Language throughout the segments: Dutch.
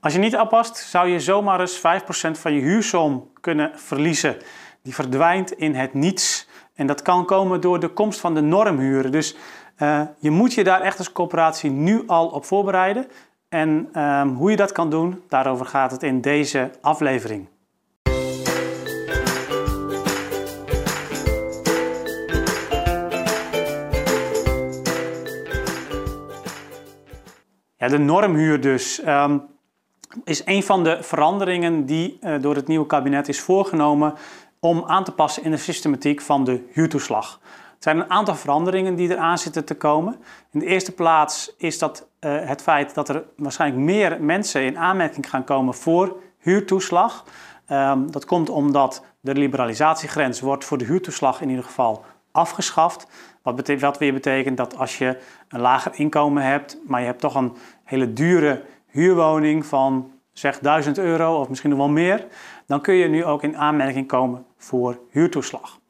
Als je niet oppast, zou je zomaar eens 5% van je huursom kunnen verliezen. Die verdwijnt in het niets. En dat kan komen door de komst van de normhuren. Dus uh, je moet je daar echt als coöperatie nu al op voorbereiden. En um, hoe je dat kan doen, daarover gaat het in deze aflevering. Ja, de normhuur dus. Um, is een van de veranderingen die uh, door het nieuwe kabinet is voorgenomen om aan te passen in de systematiek van de huurtoeslag. Er zijn een aantal veranderingen die eraan zitten te komen. In de eerste plaats is dat uh, het feit dat er waarschijnlijk meer mensen in aanmerking gaan komen voor huurtoeslag. Um, dat komt omdat de liberalisatiegrens wordt voor de huurtoeslag in ieder geval afgeschaft. Wat, wat weer betekent dat als je een lager inkomen hebt, maar je hebt toch een hele dure huurwoning van zeg 1000 euro of misschien nog wel meer, dan kun je nu ook in aanmerking komen voor huurtoeslag.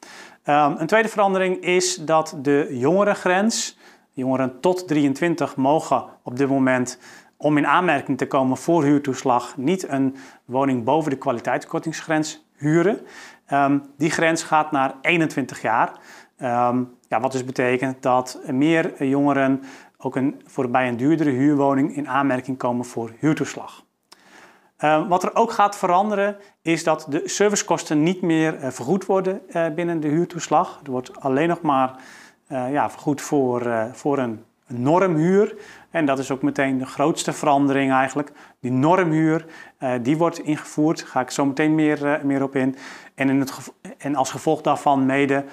Um, een tweede verandering is dat de jongerengrens, jongeren tot 23 mogen op dit moment om in aanmerking te komen voor huurtoeslag niet een woning boven de kwaliteitskortingsgrens huren. Um, die grens gaat naar 21 jaar. Um, ja, wat dus betekent dat meer jongeren ook een, voor bij een duurdere huurwoning in aanmerking komen voor huurtoeslag. Uh, wat er ook gaat veranderen is dat de servicekosten niet meer uh, vergoed worden uh, binnen de huurtoeslag. Er wordt alleen nog maar ja, vergoed voor, voor een normhuur. En dat is ook meteen de grootste verandering eigenlijk. Die normhuur, die wordt ingevoerd. Daar ga ik zo meteen meer, meer op in. En, in het en als gevolg daarvan mede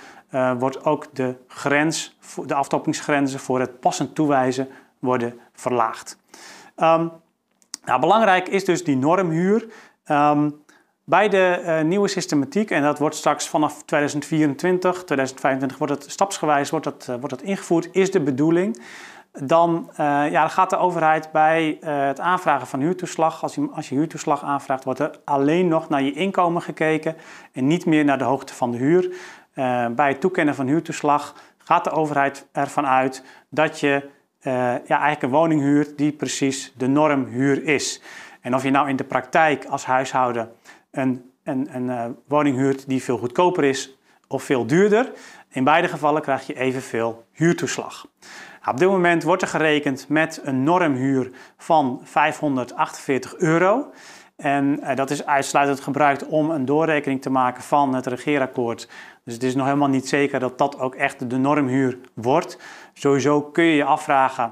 wordt ook de grens, de aftoppingsgrenzen voor het passend toewijzen worden verlaagd. Um, nou, belangrijk is dus die normhuur. Um, bij de nieuwe systematiek, en dat wordt straks vanaf 2024, 2025 wordt het stapsgewijs wordt dat, wordt dat ingevoerd, is de bedoeling. Dan, uh, ja, gaat de overheid bij het aanvragen van huurtoeslag, als je, als je huurtoeslag aanvraagt, wordt er alleen nog naar je inkomen gekeken en niet meer naar de hoogte van de huur. bij het toekennen van huurtoeslag gaat de overheid ervan uit dat je ja, eigenlijk een woning huurt die precies de normhuur is. En of je nou in de praktijk als huishouden een, een, een woning huurt die veel goedkoper is of veel duurder, in beide gevallen krijg je evenveel huurtoeslag. Op dit moment wordt er gerekend met een normhuur van 548 euro. En uh, dat is uitsluitend gebruikt om een doorrekening te maken van het regeerakkoord. Dus het is nog helemaal niet zeker dat dat ook echt de normhuur wordt. Sowieso kun je je afvragen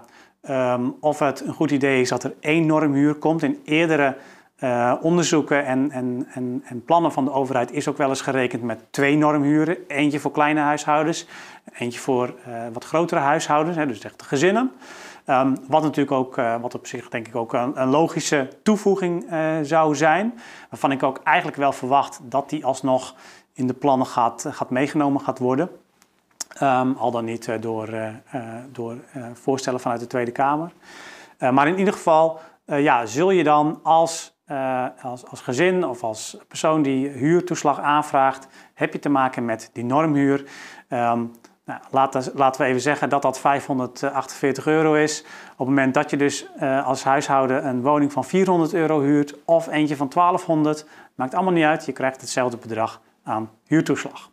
um, of het een goed idee is dat er één normhuur komt. In eerdere uh, onderzoeken en, en, en, en, plannen van de overheid is ook wel eens gerekend met twee normhuren. Eentje voor kleine huishoudens, eentje voor uh, wat grotere huishoudens, hè, dus echt de gezinnen. Um, wat natuurlijk ook, uh, wat op zich denk ik ook een, een logische toevoeging zou zijn. Waarvan ik ook eigenlijk wel verwacht dat die alsnog in de plannen gaat, gaat meegenomen gaat worden. Um, al dan niet door, door voorstellen vanuit de Tweede Kamer. maar in ieder geval ja, zul je dan als, als, als gezin of als persoon die huurtoeslag aanvraagt, heb je te maken met die normhuur. Um, nou, laten, we even zeggen dat dat 548 euro is. Op het moment dat je dus uh, als huishouden een woning van 400 euro huurt of eentje van 1200, maakt allemaal niet uit. Je krijgt hetzelfde bedrag aan huurtoeslag.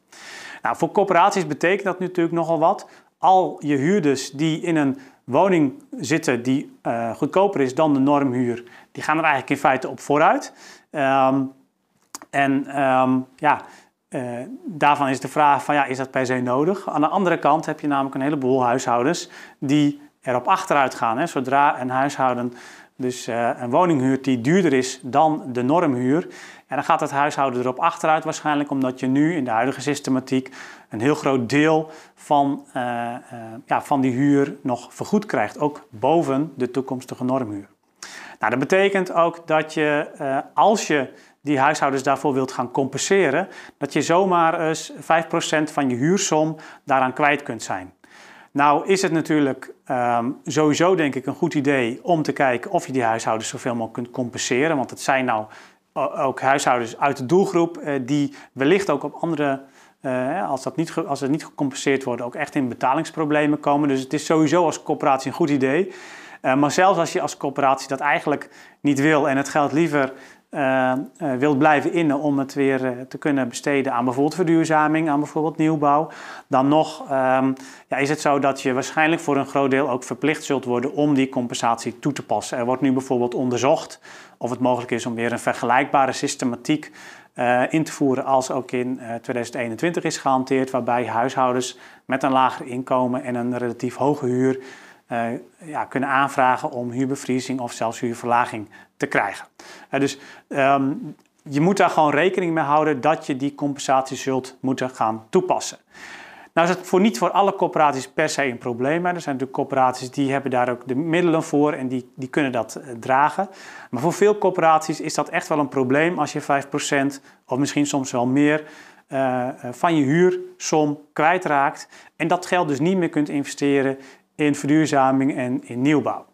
Nou, voor corporaties betekent dat natuurlijk nogal wat. Al je huurders die in een woning zitten die uh, goedkoper is dan de normhuur, die gaan er eigenlijk in feite op vooruit. Um, en um, ja, uh, daarvan is de vraag van ja, is dat per se nodig? Aan de andere kant heb je namelijk een heleboel huishoudens die erop achteruit gaan. Hè. Zodra een huishouden dus uh, een woning huurt die duurder is dan de normhuur, en dan gaat het huishouden erop achteruit waarschijnlijk, omdat je nu in de huidige systematiek een heel groot deel van, uh, ja, van die huur nog vergoed krijgt, ook boven de toekomstige normhuur. Nou, dat betekent ook dat je, uh, als je die huishoudens daarvoor wilt gaan compenseren, dat je zomaar eens 5% van je huursom daaraan kwijt kunt zijn. Nou is het natuurlijk um, sowieso denk ik een goed idee om te kijken of je die huishoudens zoveel mogelijk kunt compenseren. Want het zijn nou ook huishoudens uit de doelgroep uh, die wellicht ook op andere, uh, als, dat niet, als het niet gecompenseerd wordt, ook echt in betalingsproblemen komen. Dus het is sowieso als coöperatie een goed idee. Maar zelfs als je als coöperatie dat eigenlijk niet wil en het geld liever uh, wilt blijven innen om het weer te kunnen besteden aan bijvoorbeeld verduurzaming, aan bijvoorbeeld nieuwbouw, dan nog ehm, ja, is het zo dat je waarschijnlijk voor een groot deel ook verplicht zult worden om die compensatie toe te passen. Er wordt nu bijvoorbeeld onderzocht of het mogelijk is om weer een vergelijkbare systematiek in te voeren als ook in 2021 is gehanteerd, waarbij huishoudens met een lager inkomen en een relatief hoge huur ja, kunnen aanvragen om huurbevriezing of zelfs huurverlaging te krijgen. dus ehm, je moet daar gewoon rekening mee houden dat je die compensatie zult moeten gaan toepassen. Nou is het voor niet voor alle corporaties per se een probleem. Er zijn natuurlijk corporaties die hebben daar ook de middelen voor en die, die kunnen dat eh, dragen. Maar voor veel corporaties is dat echt wel een probleem als je 5% of misschien soms wel meer van je huursom kwijtraakt. En dat geld dus niet meer kunt investeren in verduurzaming en in nieuwbouw.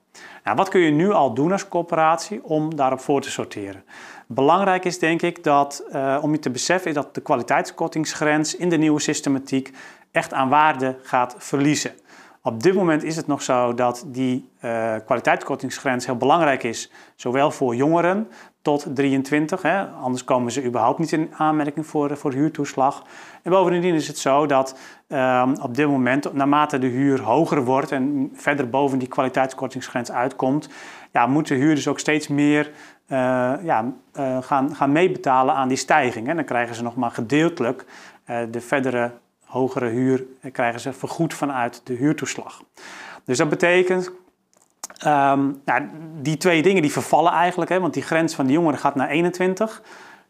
Nou, wat kun je nu al doen als coöperatie om daarop voor te sorteren? Belangrijk is denk ik dat, uh, om je te beseffen, dat de kwaliteitskortingsgrens in de nieuwe systematiek echt aan waarde gaat verliezen. Op dit moment is het nog zo dat die uh, kwaliteitskortingsgrens heel belangrijk is, zowel voor jongeren tot 23. Hè, anders komen ze überhaupt niet in aanmerking voor, voor huurtoeslag. En bovendien is het zo dat um, op dit moment, naarmate de huur hoger wordt en verder boven die kwaliteitskortingsgrens uitkomt, ja, moeten huurders ook steeds meer uh, ja, gaan, gaan meebetalen aan die stijging. En dan krijgen ze nog maar gedeeltelijk de verdere hogere huur krijgen ze vergoed vanuit de huurtoeslag. Dus dat betekent Um, nou, die twee dingen die vervallen eigenlijk, hè, want die grens van de jongeren gaat naar 21. Nou,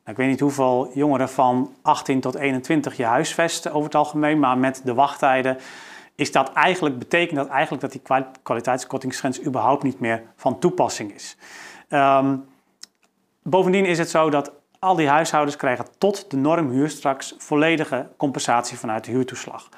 ik weet niet hoeveel jongeren van 18 tot 21 je huisvesten over het algemeen, maar met de wachttijden is dat eigenlijk, betekent dat eigenlijk dat die kwaliteitskortingsgrens überhaupt niet meer van toepassing is. Um, bovendien is het zo dat al die huishoudens krijgen tot de normhuur straks volledige compensatie vanuit de huurtoeslag.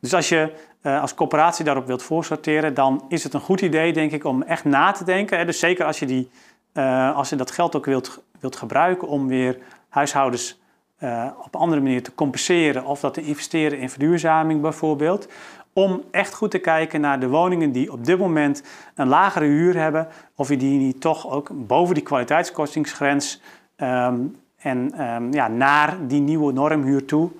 Dus als je uh, als coöperatie daarop wilt voorsorteren, dan is het een goed idee, denk ik, om echt na te denken. Dus zeker als je, die, uh, als je dat geld ook wilt, wilt gebruiken om weer huishoudens uh, op andere manier te compenseren of dat te investeren in verduurzaming bijvoorbeeld. Om echt goed te kijken naar de woningen die op dit moment een lagere huur hebben, of je die niet toch ook boven die kwaliteitskostingsgrens um, en um, ja, naar die nieuwe normhuur toe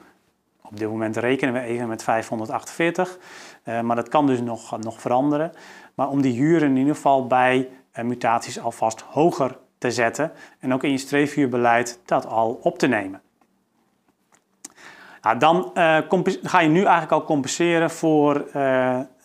op dit moment rekenen we even met 548, uh, eh, maar dat kan dus nog, nog veranderen. Maar om die huren in ieder geval bij uh, mutaties alvast hoger te zetten en ook in je streefhuurbeleid dat al op te nemen. Nou, dan uh, ga je nu eigenlijk al compenseren voor,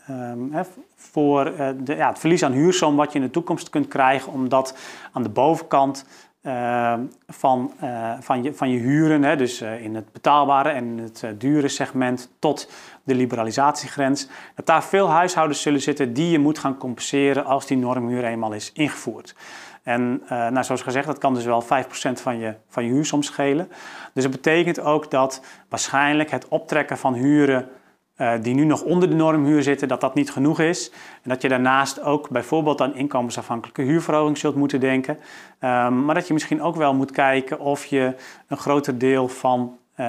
um, voor de, ja, het verlies aan huursom wat je in de toekomst kunt krijgen, omdat aan de bovenkant uh, van, uh, van, je, van je huren, hè, dus uh, in het betaalbare en het dure segment tot de liberalisatiegrens, dat daar veel huishoudens zullen zitten die je moet gaan compenseren als die normhuur eenmaal is ingevoerd. En nou, zoals gezegd, dat kan dus wel 5% van je, van je huursom schelen. Dus dat betekent ook dat waarschijnlijk het optrekken van huren uh, die nu nog onder de normhuur zitten, dat dat niet genoeg is. En dat je daarnaast ook bijvoorbeeld aan inkomensafhankelijke huurverhoging zult moeten denken. Um, maar dat je misschien ook wel moet kijken of je een groter deel van, uh,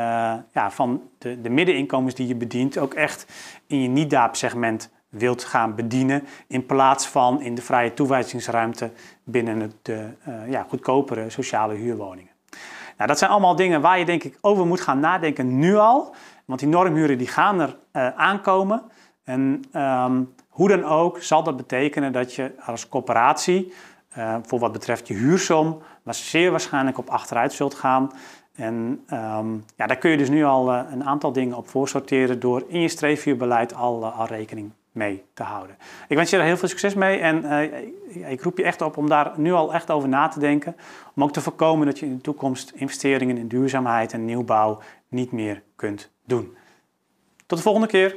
ja, van de, de middeninkomens die je bedient ook echt in je niet-DAAP-segment wilt gaan bedienen. In plaats van in de vrije toewijzingsruimte binnen de uh, ja, goedkopere sociale huurwoningen. Nou, dat zijn allemaal dingen waar je denk ik over moet gaan nadenken nu al. Want die normhuren die gaan er uh, aankomen. En um, hoe dan ook zal dat betekenen dat je als corporatie, uh, voor wat betreft je huursom, maar zeer waarschijnlijk op achteruit zult gaan. En um, ja, daar kun je dus nu al uh, een aantal dingen op voorsorteren door in je streefhuurbeleid al, al rekening mee te houden. Ik wens je er heel veel succes mee en uh, ik roep je echt op om daar nu al echt over na te denken. Om ook te voorkomen dat je in de toekomst investeringen in duurzaamheid en nieuwbouw niet meer kunt doen. Tot de volgende keer.